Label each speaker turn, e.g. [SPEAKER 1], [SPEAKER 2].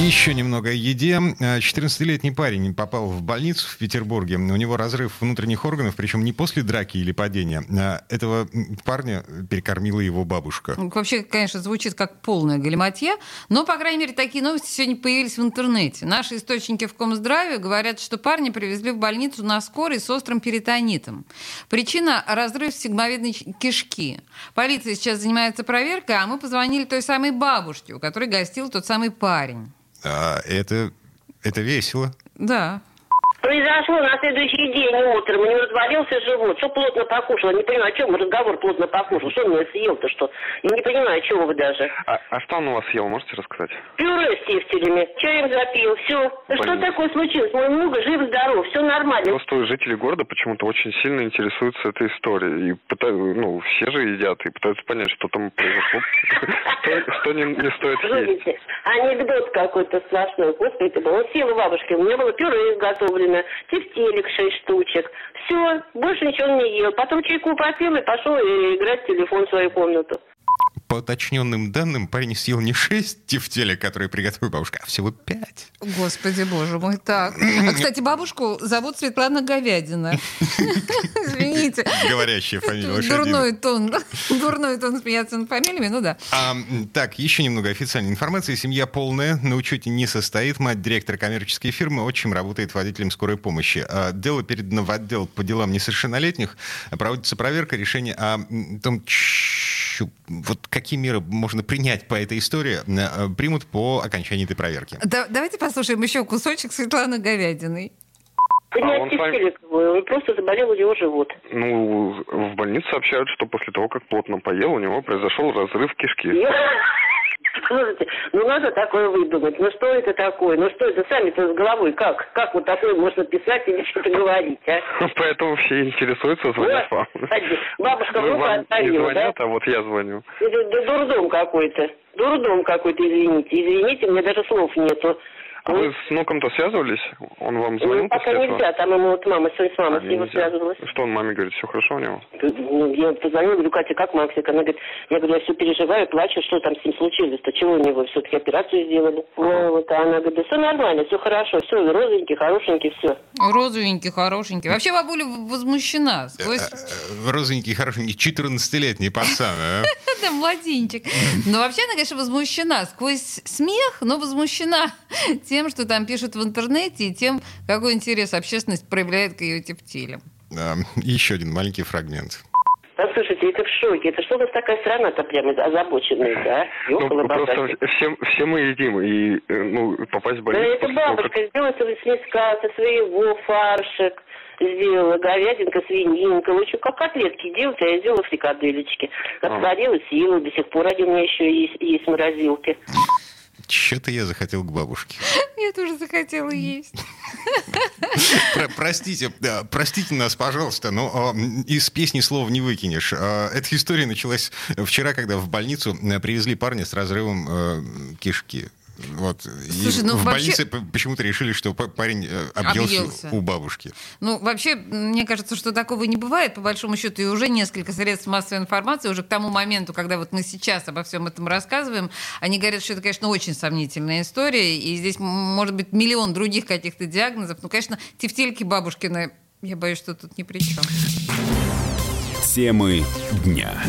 [SPEAKER 1] Еще немного о еде. 14-летний парень попал в больницу в Петербурге. У него разрыв внутренних органов, причем не после драки или падения. А этого парня перекормила его бабушка.
[SPEAKER 2] Вообще, конечно, звучит как полная галиматья, но, по крайней мере, такие новости сегодня появились в интернете. Наши источники в Комздраве говорят, что парня привезли в больницу на скорой с острым перитонитом. Причина – разрыв сигмовидной кишки. Полиция сейчас занимается проверкой, а мы позвонили той самой бабушке, у которой гостил тот самый парень.
[SPEAKER 1] А, это, это весело.
[SPEAKER 2] Да.
[SPEAKER 3] Произошло на следующий день утром, у него развалился живот, что плотно покушал, не понимаю, о чем разговор плотно покушал, что он меня съел-то, что, я не понимаю, о чем вы даже.
[SPEAKER 4] А, а что он у вас съел, можете рассказать?
[SPEAKER 3] Пюре с тефтелями, чаем запил, все. Да что такое случилось, мой внук жив-здоров, все нормально.
[SPEAKER 4] Просто жители города почему-то очень сильно интересуются этой историей, и пытаются, ну, все же едят, и пытаются понять, что там произошло, что не стоит есть.
[SPEAKER 3] анекдот какой-то сплошной, господи, он сел у бабушки, у меня было пюре изготовлено, вовремя, тефтелек шесть штучек. Все, больше ничего не ел. Потом чайку попил и пошел играть в телефон в свою комнату
[SPEAKER 1] по уточненным данным, парень съел не 6 тефтелек, которые приготовила бабушка, а всего 5.
[SPEAKER 2] Господи, боже мой, так. А, кстати, бабушку зовут Светлана Говядина. Извините.
[SPEAKER 1] Говорящая фамилия.
[SPEAKER 2] Дурной тон. Дурной тон смеяться над фамилиями, ну да.
[SPEAKER 1] А, так, еще немного официальной информации. Семья полная, на учете не состоит. Мать директора коммерческой фирмы, отчим работает водителем скорой помощи. А, дело передано в отдел по делам несовершеннолетних. Проводится проверка решения о том, вот какие меры можно принять по этой истории, э, примут по окончании этой проверки.
[SPEAKER 2] Да, давайте послушаем еще кусочек Светланы Говядиной.
[SPEAKER 3] Вы не а он просто заболел у него живот.
[SPEAKER 4] Ну, в больнице сообщают, что после того, как плотно поел, у него произошел разрыв кишки.
[SPEAKER 3] Слушайте, ну надо такое выдумать. Ну что это такое? Ну что это сами-то с головой? Как? Как вот такое можно писать или что-то говорить, а?
[SPEAKER 4] Поэтому все интересуются, звонят вам.
[SPEAKER 3] Бабушка внука оставила,
[SPEAKER 4] да? а вот я звоню.
[SPEAKER 3] Это дурдом какой-то. Дурдом какой-то, извините. Извините, мне даже слов нету.
[SPEAKER 4] А вы с внуком-то связывались? Он вам звонил
[SPEAKER 3] ну, пока нельзя, там ему вот мама, сегодня с мамой а, с ним связывалась.
[SPEAKER 4] Что он маме говорит, все хорошо у него?
[SPEAKER 3] Ну, я позвонила, говорю, Катя, как Максик? Она говорит, я говорю, я все переживаю, плачу, что там с ним случилось-то, чего у него, все-таки операцию сделали. Ну, вот, а она говорит, да все нормально, все хорошо, все, розовенький, хорошенький, все.
[SPEAKER 2] Розовенький, хорошенький. Вообще бабуля возмущена. Сквозь... Э,
[SPEAKER 1] э, розовенький, хорошенький, 14-летний пацан, а?
[SPEAKER 2] Да, младенчик. Но вообще она, конечно, возмущена. Сквозь смех, но возмущена тем, что там пишут в интернете, и тем, какой интерес общественность проявляет к ее тефтилям.
[SPEAKER 1] Да, еще один маленький фрагмент.
[SPEAKER 3] Послушайте, это в шоке. Это что у вас такая страна-то прямо озабоченная, да?
[SPEAKER 4] Ну, просто все, все мы едим, и э, ну, попасть в больницу...
[SPEAKER 3] Да это бабушка сделала с мяска, со своего фаршик сделала говядинка, свининка, лучше как котлетки делать, а я сделала фрикаделечки. Отварила, съела, до сих пор они у меня еще есть, есть в морозилке.
[SPEAKER 1] Что-то я захотел к бабушке.
[SPEAKER 2] Я тоже захотела есть.
[SPEAKER 1] Простите, простите нас, пожалуйста, но из песни слов не выкинешь. А, эта история началась вчера, когда в больницу э, привезли парня с разрывом э, кишки. Вот. Слушай, ну, в вообще... больнице почему-то решили, что парень э, объелся, объелся у бабушки.
[SPEAKER 2] Ну, вообще, мне кажется, что такого не бывает, по большому счету, и уже несколько средств массовой информации, уже к тому моменту, когда вот мы сейчас обо всем этом рассказываем, они говорят, что это, конечно, очень сомнительная история, и здесь может быть миллион других каких-то диагнозов. Ну, конечно, тефтельки бабушкины, я боюсь, что тут ни при чем.
[SPEAKER 5] Темы дня.